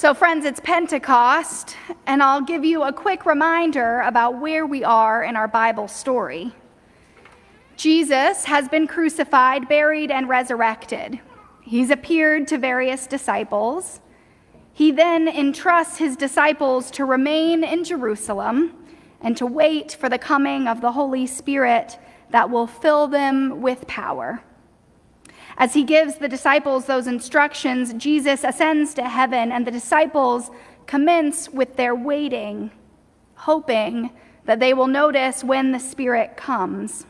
So, friends, it's Pentecost, and I'll give you a quick reminder about where we are in our Bible story. Jesus has been crucified, buried, and resurrected. He's appeared to various disciples. He then entrusts his disciples to remain in Jerusalem and to wait for the coming of the Holy Spirit that will fill them with power. As he gives the disciples those instructions, Jesus ascends to heaven, and the disciples commence with their waiting, hoping that they will notice when the Spirit comes.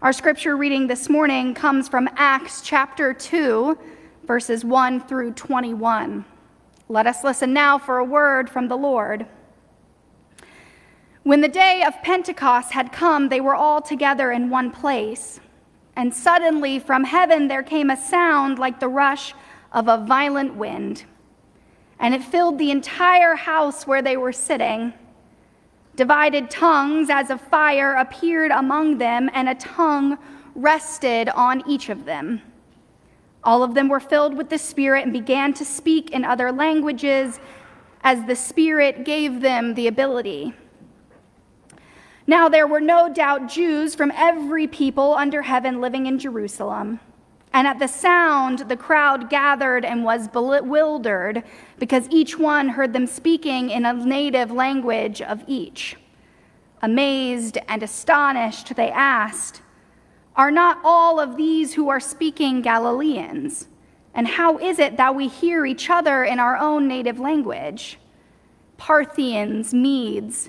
Our scripture reading this morning comes from Acts chapter 2, verses 1 through 21. Let us listen now for a word from the Lord. When the day of Pentecost had come, they were all together in one place. And suddenly from heaven there came a sound like the rush of a violent wind, and it filled the entire house where they were sitting. Divided tongues as of fire appeared among them, and a tongue rested on each of them. All of them were filled with the Spirit and began to speak in other languages as the Spirit gave them the ability. Now there were no doubt Jews from every people under heaven living in Jerusalem. And at the sound, the crowd gathered and was bewildered because each one heard them speaking in a native language of each. Amazed and astonished, they asked, Are not all of these who are speaking Galileans? And how is it that we hear each other in our own native language? Parthians, Medes,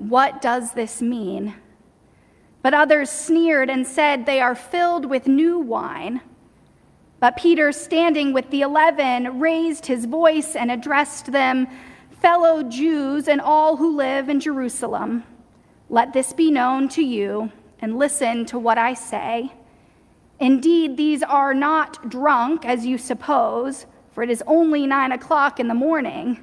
what does this mean? But others sneered and said, They are filled with new wine. But Peter, standing with the eleven, raised his voice and addressed them, Fellow Jews and all who live in Jerusalem, let this be known to you, and listen to what I say. Indeed, these are not drunk, as you suppose, for it is only nine o'clock in the morning.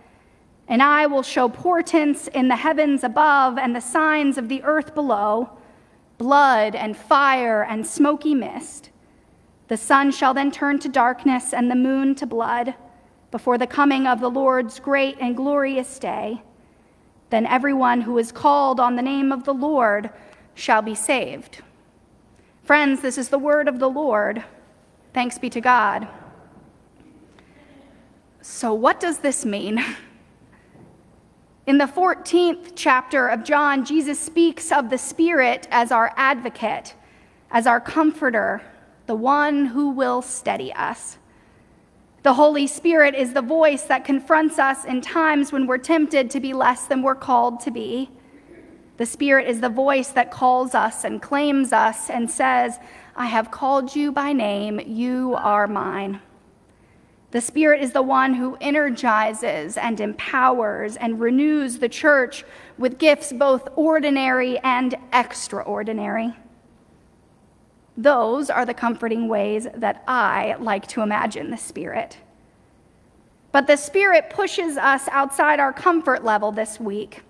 And I will show portents in the heavens above and the signs of the earth below blood and fire and smoky mist. The sun shall then turn to darkness and the moon to blood before the coming of the Lord's great and glorious day. Then everyone who is called on the name of the Lord shall be saved. Friends, this is the word of the Lord. Thanks be to God. So, what does this mean? In the 14th chapter of John, Jesus speaks of the Spirit as our advocate, as our comforter, the one who will steady us. The Holy Spirit is the voice that confronts us in times when we're tempted to be less than we're called to be. The Spirit is the voice that calls us and claims us and says, I have called you by name, you are mine. The Spirit is the one who energizes and empowers and renews the church with gifts both ordinary and extraordinary. Those are the comforting ways that I like to imagine the Spirit. But the Spirit pushes us outside our comfort level this week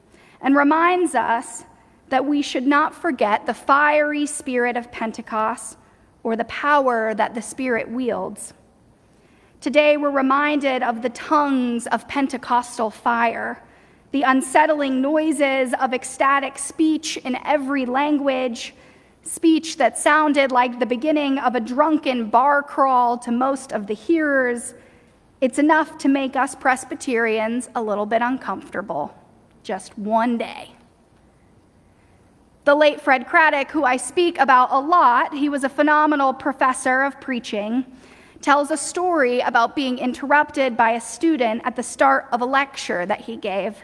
and reminds us that we should not forget the fiery spirit of Pentecost or the power that the Spirit wields. Today, we're reminded of the tongues of Pentecostal fire, the unsettling noises of ecstatic speech in every language, speech that sounded like the beginning of a drunken bar crawl to most of the hearers. It's enough to make us Presbyterians a little bit uncomfortable, just one day. The late Fred Craddock, who I speak about a lot, he was a phenomenal professor of preaching, tells a story about being interrupted by a student at the start of a lecture that he gave.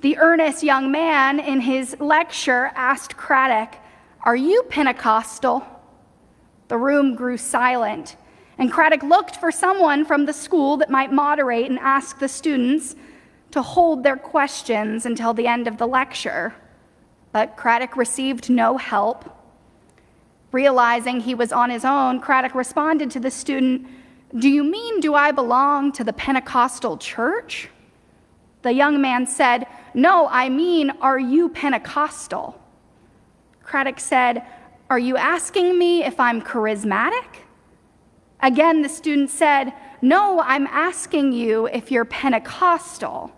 The earnest young man in his lecture asked Craddock, Are you Pentecostal? The room grew silent, and Craddock looked for someone from the school that might moderate and ask the students to hold their questions until the end of the lecture. But Craddock received no help. Realizing he was on his own, Craddock responded to the student, Do you mean, do I belong to the Pentecostal church? The young man said, No, I mean, are you Pentecostal? Craddock said, Are you asking me if I'm charismatic? Again, the student said, No, I'm asking you if you're Pentecostal.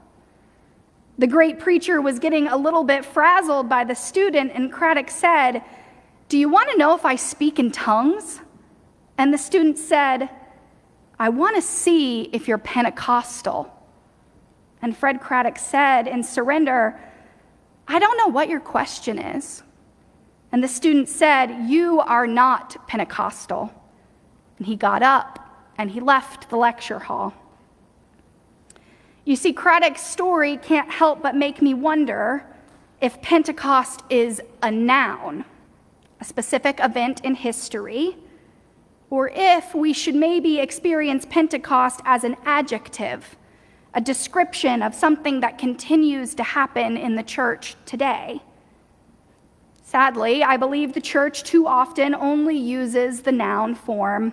The great preacher was getting a little bit frazzled by the student, and Craddock said, Do you want to know if I speak in tongues? And the student said, I want to see if you're Pentecostal. And Fred Craddock said in surrender, I don't know what your question is. And the student said, You are not Pentecostal. And he got up and he left the lecture hall. You see, Craddock's story can't help but make me wonder if Pentecost is a noun, a specific event in history, or if we should maybe experience Pentecost as an adjective, a description of something that continues to happen in the church today. Sadly, I believe the church too often only uses the noun form,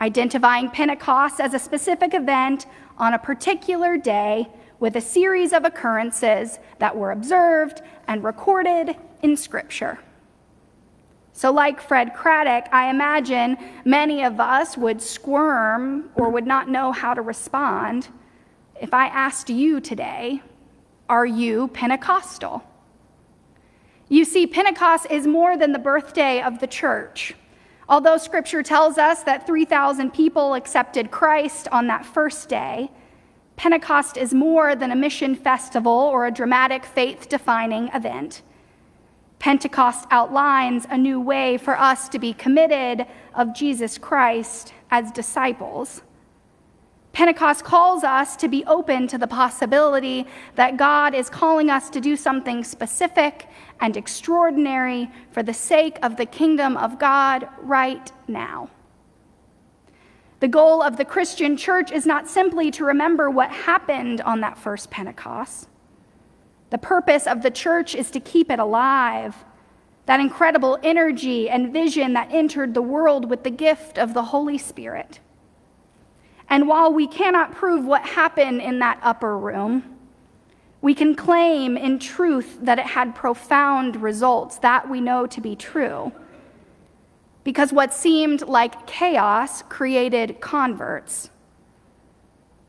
identifying Pentecost as a specific event on a particular day with a series of occurrences that were observed and recorded in Scripture. So, like Fred Craddock, I imagine many of us would squirm or would not know how to respond if I asked you today, Are you Pentecostal? You see, Pentecost is more than the birthday of the church. Although scripture tells us that 3,000 people accepted Christ on that first day, Pentecost is more than a mission festival or a dramatic faith defining event. Pentecost outlines a new way for us to be committed of Jesus Christ as disciples. Pentecost calls us to be open to the possibility that God is calling us to do something specific and extraordinary for the sake of the kingdom of God right now. The goal of the Christian church is not simply to remember what happened on that first Pentecost. The purpose of the church is to keep it alive, that incredible energy and vision that entered the world with the gift of the Holy Spirit. And while we cannot prove what happened in that upper room, we can claim in truth that it had profound results. That we know to be true. Because what seemed like chaos created converts.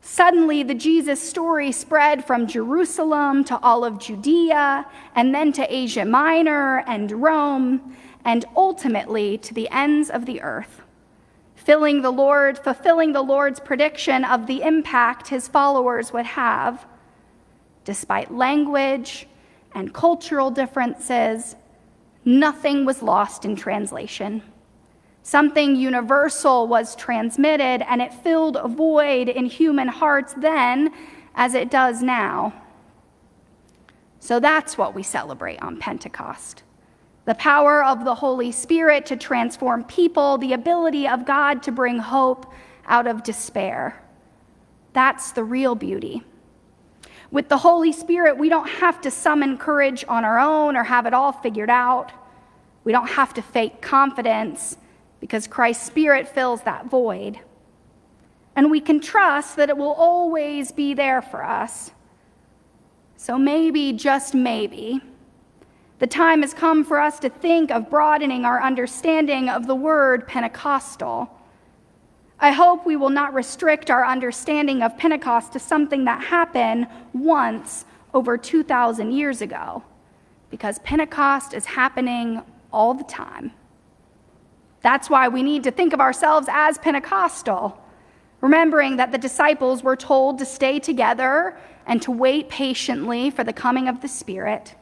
Suddenly, the Jesus story spread from Jerusalem to all of Judea, and then to Asia Minor and Rome, and ultimately to the ends of the earth filling the Lord, fulfilling the Lord's prediction of the impact his followers would have. Despite language and cultural differences, nothing was lost in translation. Something universal was transmitted, and it filled a void in human hearts then as it does now. So that's what we celebrate on Pentecost the power of the Holy Spirit to transform people, the ability of God to bring hope out of despair. That's the real beauty. With the Holy Spirit, we don't have to summon courage on our own or have it all figured out. We don't have to fake confidence because Christ's Spirit fills that void. And we can trust that it will always be there for us. So maybe, just maybe, the time has come for us to think of broadening our understanding of the word Pentecostal. I hope we will not restrict our understanding of Pentecost to something that happened once over 2,000 years ago, because Pentecost is happening all the time. That's why we need to think of ourselves as Pentecostal, remembering that the disciples were told to stay together and to wait patiently for the coming of the Spirit.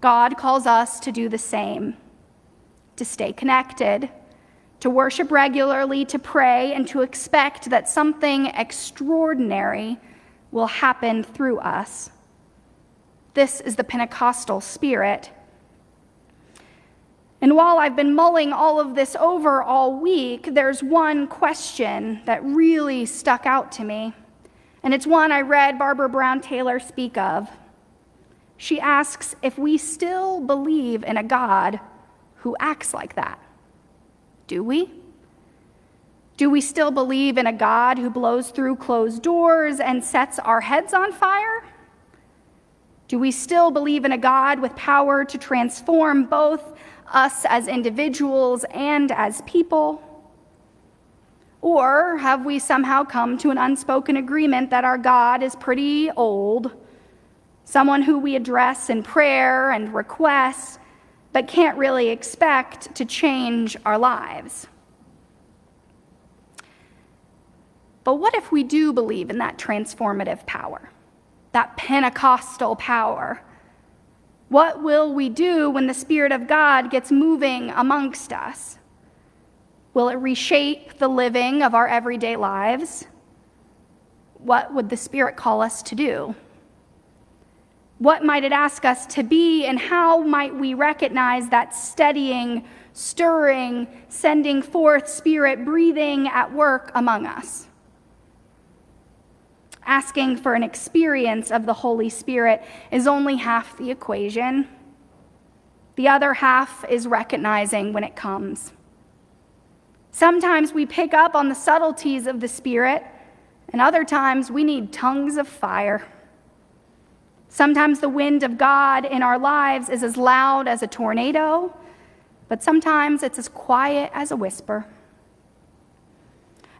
God calls us to do the same, to stay connected, to worship regularly, to pray, and to expect that something extraordinary will happen through us. This is the Pentecostal spirit. And while I've been mulling all of this over all week, there's one question that really stuck out to me. And it's one I read Barbara Brown Taylor speak of. She asks if we still believe in a God who acts like that. Do we? Do we still believe in a God who blows through closed doors and sets our heads on fire? Do we still believe in a God with power to transform both us as individuals and as people? Or have we somehow come to an unspoken agreement that our God is pretty old, someone who we address in prayer and requests, but can't really expect to change our lives? But what if we do believe in that transformative power, that Pentecostal power? What will we do when the Spirit of God gets moving amongst us? Will it reshape the living of our everyday lives? What would the Spirit call us to do? What might it ask us to be, and how might we recognize that steadying, stirring, sending forth Spirit breathing at work among us? Asking for an experience of the Holy Spirit is only half the equation. The other half is recognizing when it comes. Sometimes we pick up on the subtleties of the Spirit, and other times we need tongues of fire. Sometimes the wind of God in our lives is as loud as a tornado, but sometimes it's as quiet as a whisper.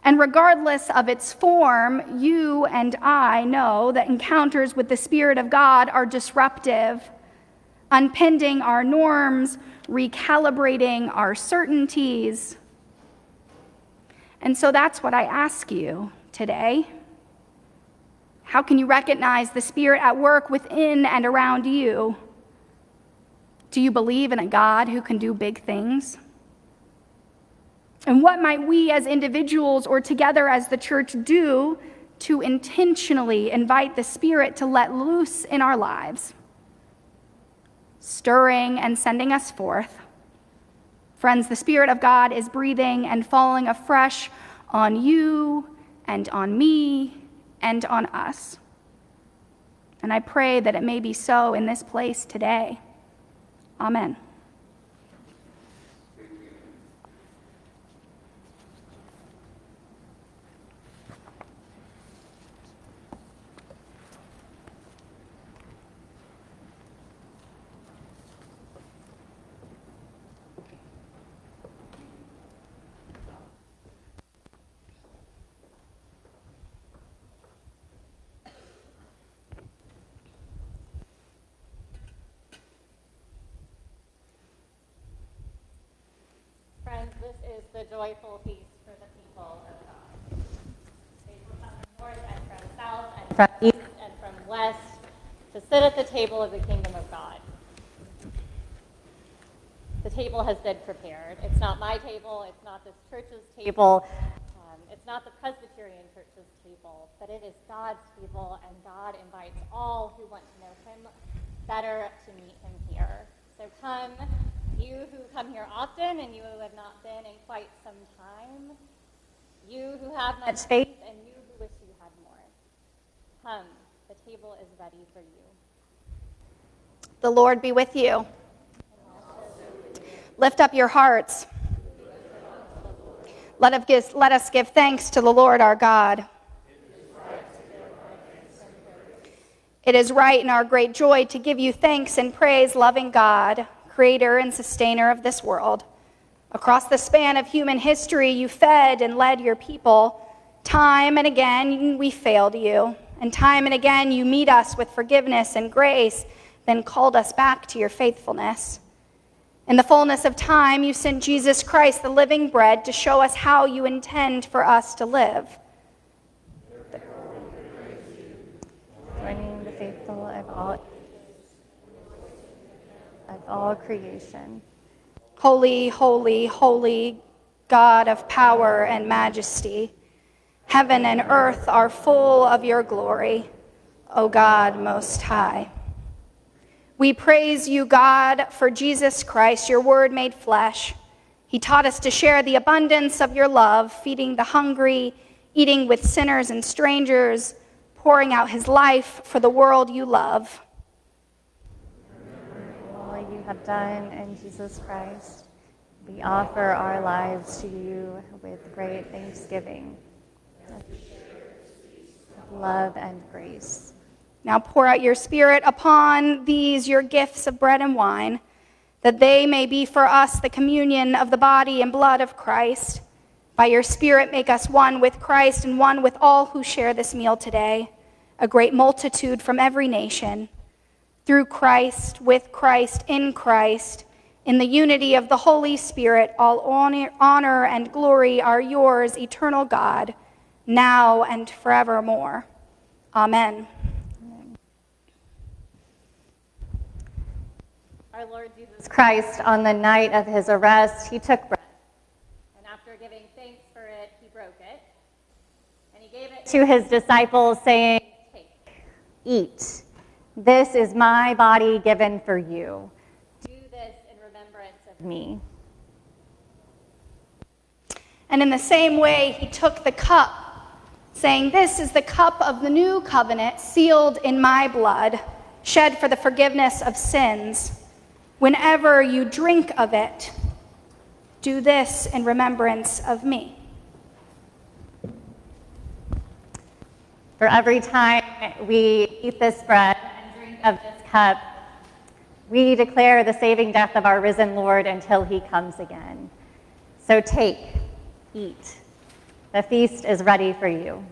And regardless of its form, you and I know that encounters with the Spirit of God are disruptive, unpending our norms, recalibrating our certainties. And so that's what I ask you today. How can you recognize the Spirit at work within and around you? Do you believe in a God who can do big things? And what might we as individuals or together as the church do to intentionally invite the Spirit to let loose in our lives, stirring and sending us forth? Friends, the Spirit of God is breathing and falling afresh on you and on me and on us. And I pray that it may be so in this place today. Amen. the joyful feast for the people of God. They will come from north and from south and from east and from west to sit at the table of the kingdom of God. The table has been prepared. It's not my table, it's not this church's table, um, it's not the Presbyterian church's table, but it is God's table, and God invites all who want to know Him better to meet Him here. So come you who come here often and you who have not been in quite some time, you who have much faith and you who wish you had more. Come, the table is ready for you. The Lord be with you. Lift up your hearts. Let us give thanks to the Lord our God. It is right in our great joy to give you thanks and praise, loving God creator and sustainer of this world. Across the span of human history, you fed and led your people. Time and again, we failed you. And time and again, you meet us with forgiveness and grace, then called us back to your faithfulness. In the fullness of time, you sent Jesus Christ, the living bread, to show us how you intend for us to live. Joining the faithful of all of all creation. Holy, holy, holy God of power and majesty. Heaven and earth are full of your glory, O God most high. We praise you, God, for Jesus Christ, your word made flesh. He taught us to share the abundance of your love, feeding the hungry, eating with sinners and strangers, pouring out his life for the world you love. All you have done in Jesus Christ, we offer our lives to you with great thanksgiving love and grace. Now pour out your Spirit upon these, your gifts of bread and wine, that they may be for us the communion of the body and blood of Christ. By your Spirit, make us one with Christ and one with all who share this meal today, a great multitude from every nation. Through Christ, with Christ, in Christ, in the unity of the Holy Spirit, all honor and glory are yours, eternal God now and forevermore. Amen. Our Lord Jesus Christ, on the night of his arrest, he took bread, and after giving thanks for it, he broke it, and he gave it to his disciples, saying, Take, eat. This is my body given for you. Do this in remembrance of me. And in the same way, he took the cup saying, This is the cup of the new covenant sealed in my blood, shed for the forgiveness of sins. Whenever you drink of it, do this in remembrance of me. For every time we eat this bread and drink of this cup, we declare the saving death of our risen Lord until he comes again. So take, eat. The feast is ready for you.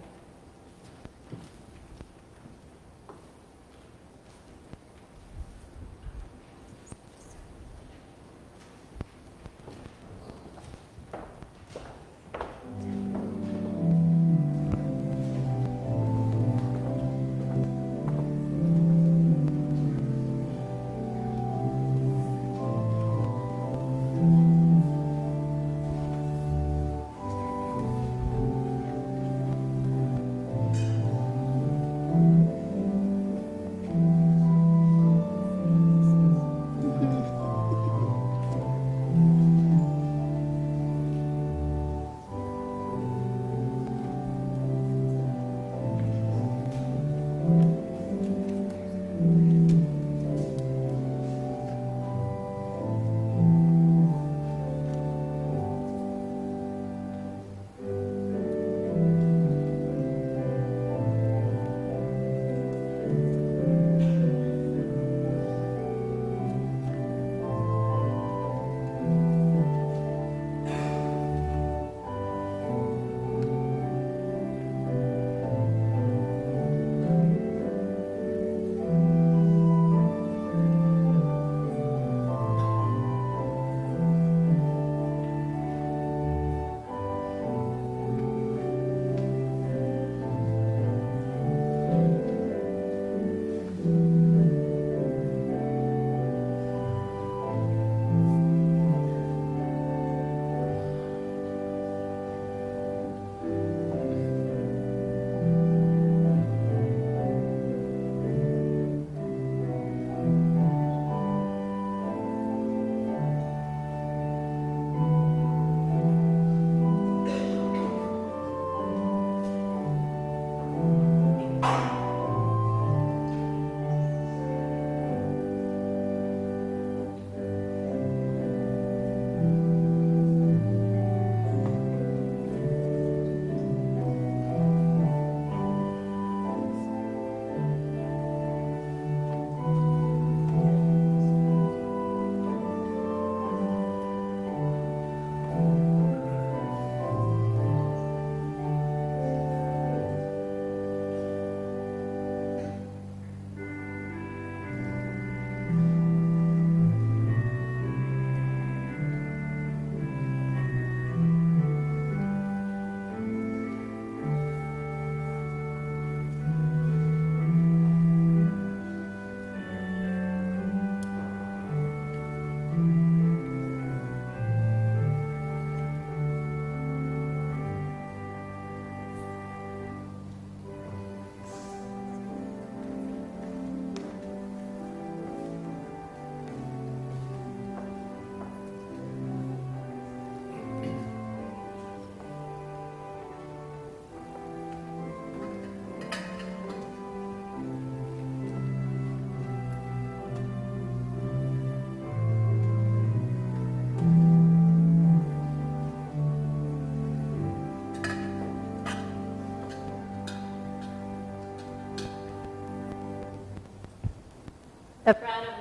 Proud of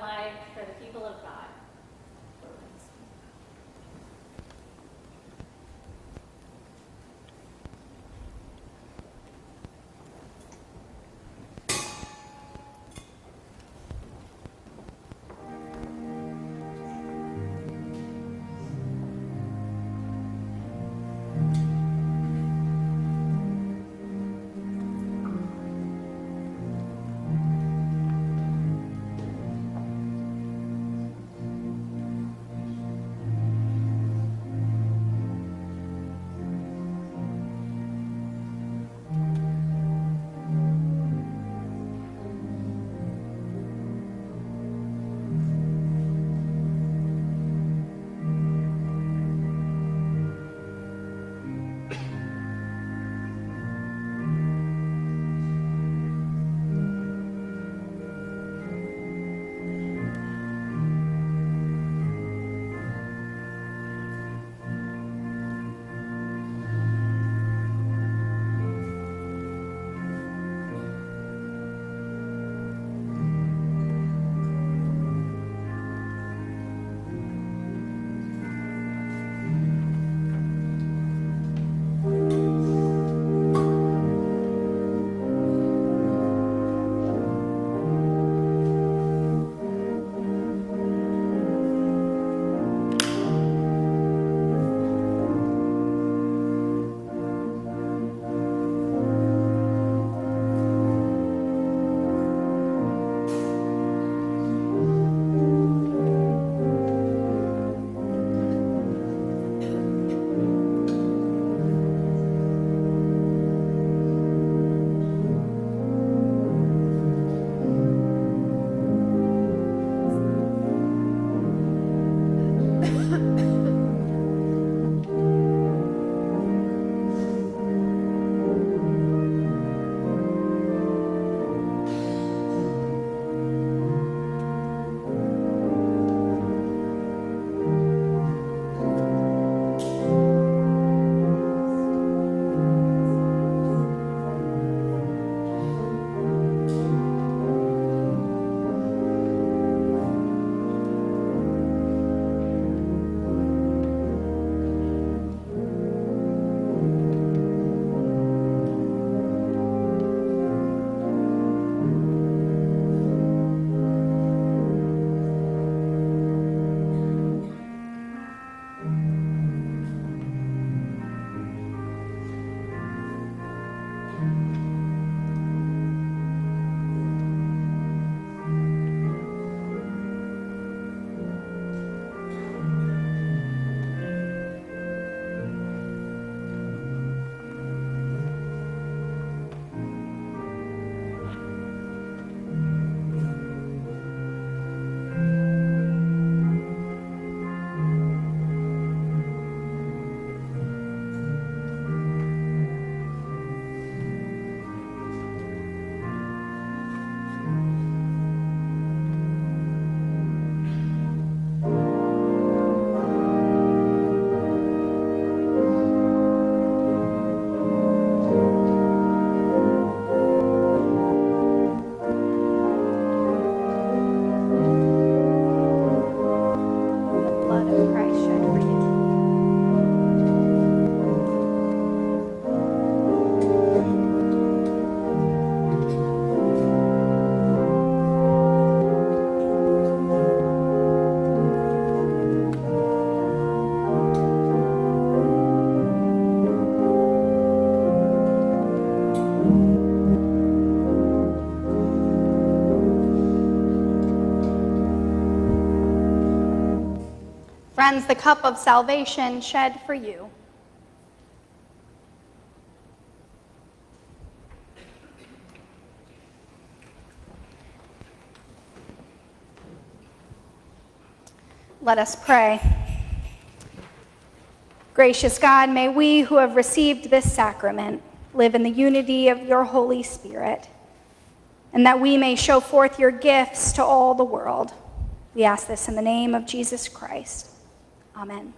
Friends, the cup of salvation shed for you. Let us pray. Gracious God, may we who have received this sacrament live in the unity of your Holy Spirit, and that we may show forth your gifts to all the world. We ask this in the name of Jesus Christ. Amen.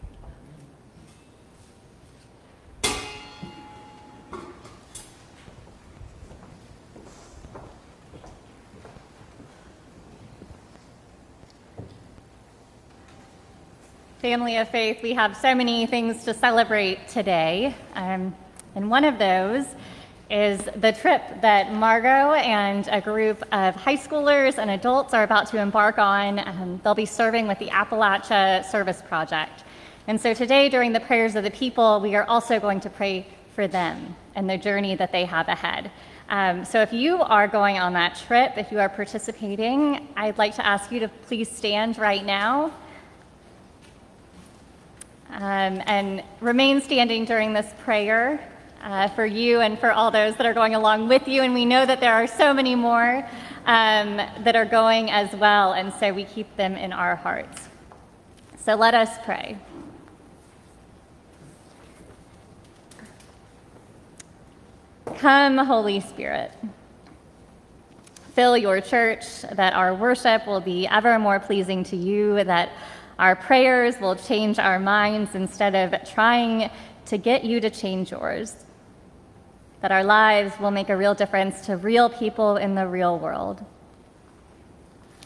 Family of Faith, we have so many things to celebrate today. Um, and one of those is the trip that Margot and a group of high schoolers and adults are about to embark on. Um, they'll be serving with the Appalachia Service Project. And so today, during the prayers of the people, we are also going to pray for them and the journey that they have ahead. Um, so if you are going on that trip, if you are participating, I'd like to ask you to please stand right now um, and remain standing during this prayer uh, for you and for all those that are going along with you. And we know that there are so many more um, that are going as well, and so we keep them in our hearts. So let us pray. Come, Holy Spirit. Fill your church that our worship will be ever more pleasing to you, that our prayers will change our minds instead of trying to get you to change yours. That our lives will make a real difference to real people in the real world.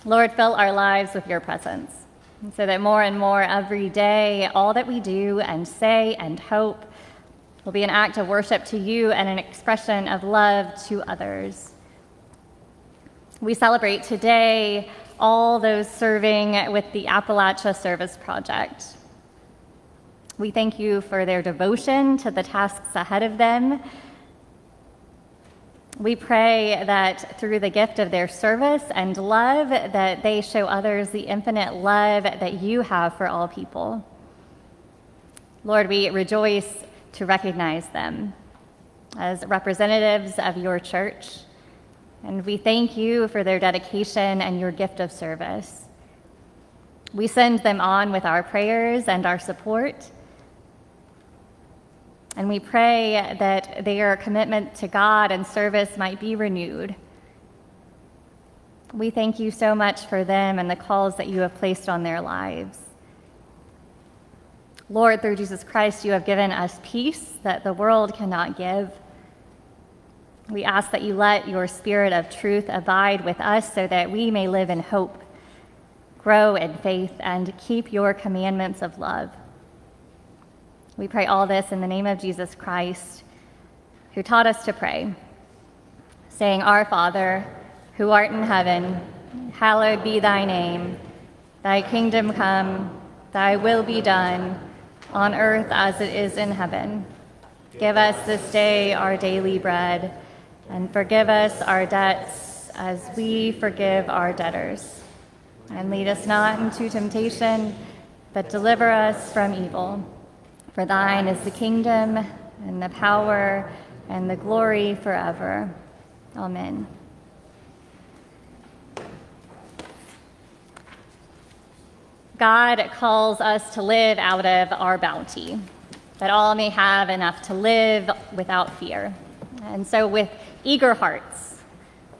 Lord, fill our lives with your presence so that more and more every day, all that we do and say and hope will be an act of worship to you and an expression of love to others. We celebrate today all those serving with the Appalachia Service Project. We thank you for their devotion to the tasks ahead of them. We pray that through the gift of their service and love that they show others the infinite love that you have for all people. Lord, we rejoice to recognize them as representatives of your church and we thank you for their dedication and your gift of service. We send them on with our prayers and our support. And we pray that their commitment to God and service might be renewed. We thank you so much for them and the calls that you have placed on their lives. Lord, through Jesus Christ, you have given us peace that the world cannot give. We ask that you let your spirit of truth abide with us so that we may live in hope, grow in faith, and keep your commandments of love. We pray all this in the name of Jesus Christ, who taught us to pray, saying, Our Father, who art in heaven, hallowed be thy name. Thy kingdom come, thy will be done, on earth as it is in heaven. Give us this day our daily bread and forgive us our debts as we forgive our debtors. And lead us not into temptation, but deliver us from evil. For thine is the kingdom, and the power, and the glory forever. Amen. God calls us to live out of our bounty, that all may have enough to live without fear. And so, with eager hearts,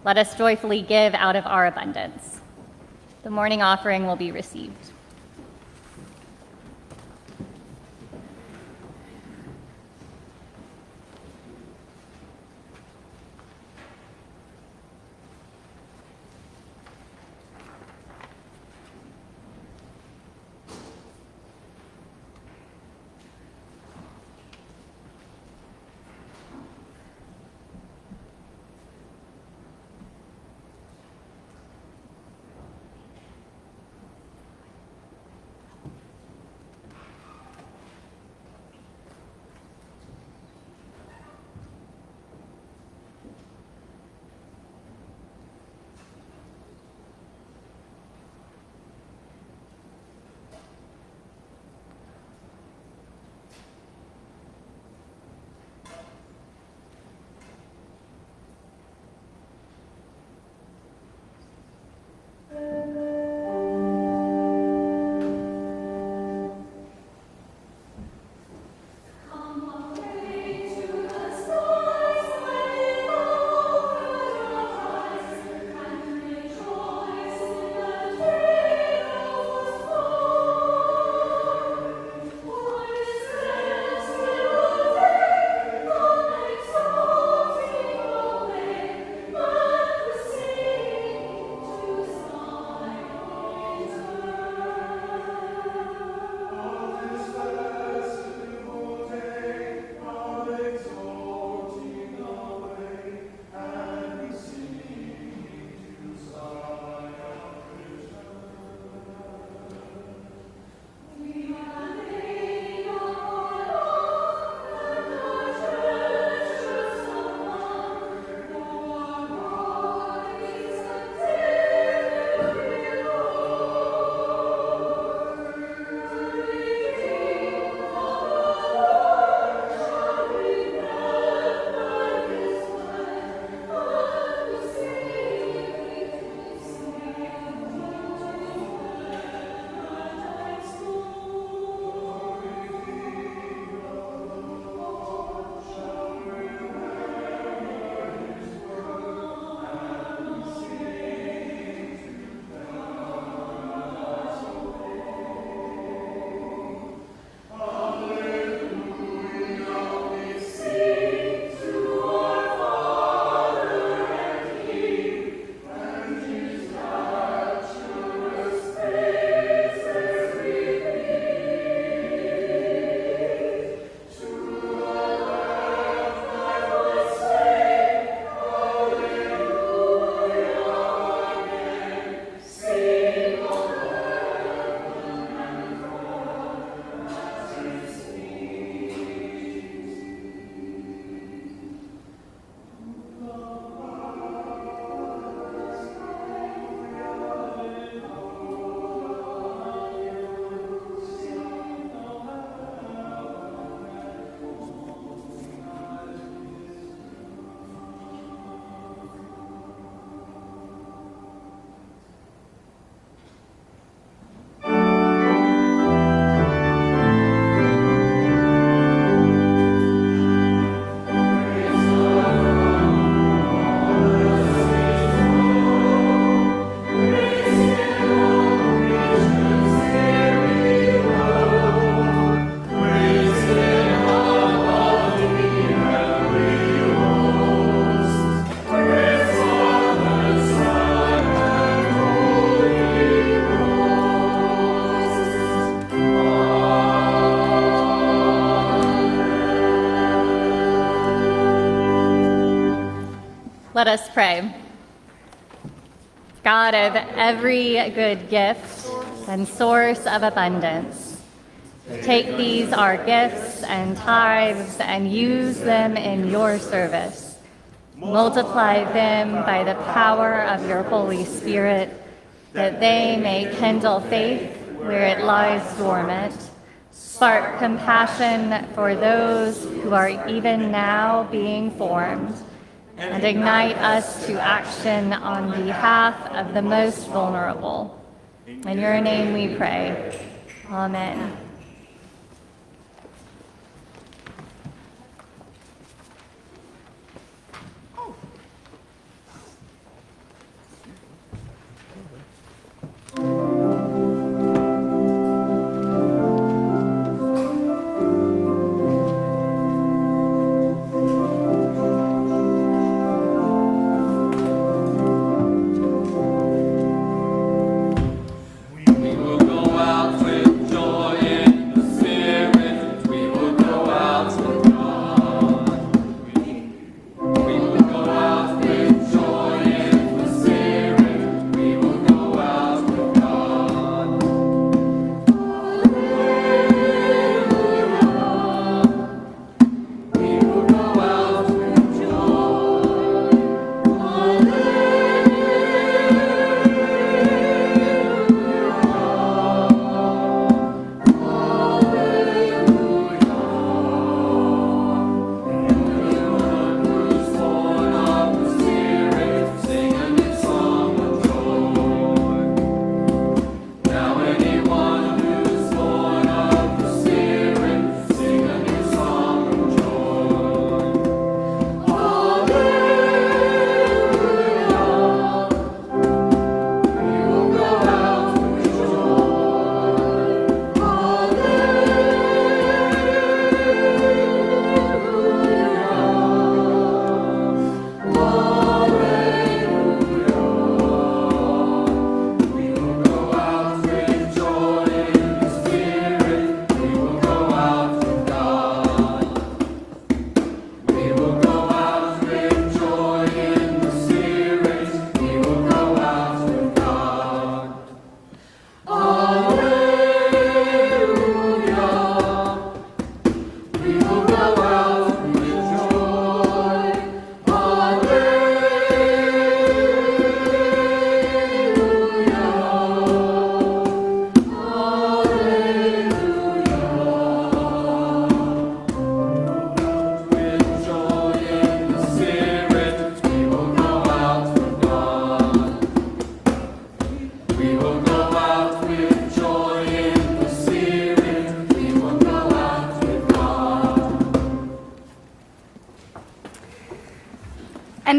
let us joyfully give out of our abundance. The morning offering will be received. Let us pray. God of every good gift and source of abundance, take these our gifts and tithes and use them in your service. Multiply them by the power of your Holy Spirit, that they may kindle faith where it lies dormant, spark compassion for those who are even now being formed and ignite us to action on behalf of the most vulnerable. In your name we pray. Amen.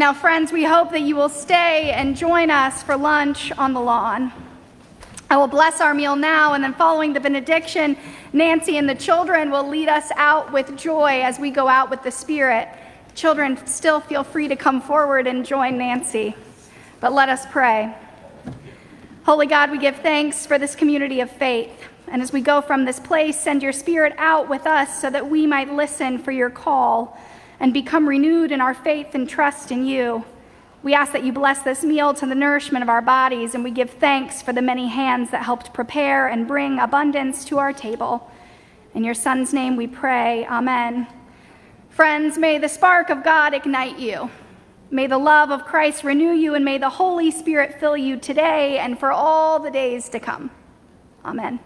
Now, friends, we hope that you will stay and join us for lunch on the lawn. I will bless our meal now, and then following the benediction, Nancy and the children will lead us out with joy as we go out with the Spirit. Children, still feel free to come forward and join Nancy. But let us pray. Holy God, we give thanks for this community of faith. And as we go from this place, send your Spirit out with us so that we might listen for your call and become renewed in our faith and trust in you. We ask that you bless this meal to the nourishment of our bodies, and we give thanks for the many hands that helped prepare and bring abundance to our table. In your Son's name we pray. Amen. Friends, may the spark of God ignite you. May the love of Christ renew you, and may the Holy Spirit fill you today and for all the days to come. Amen.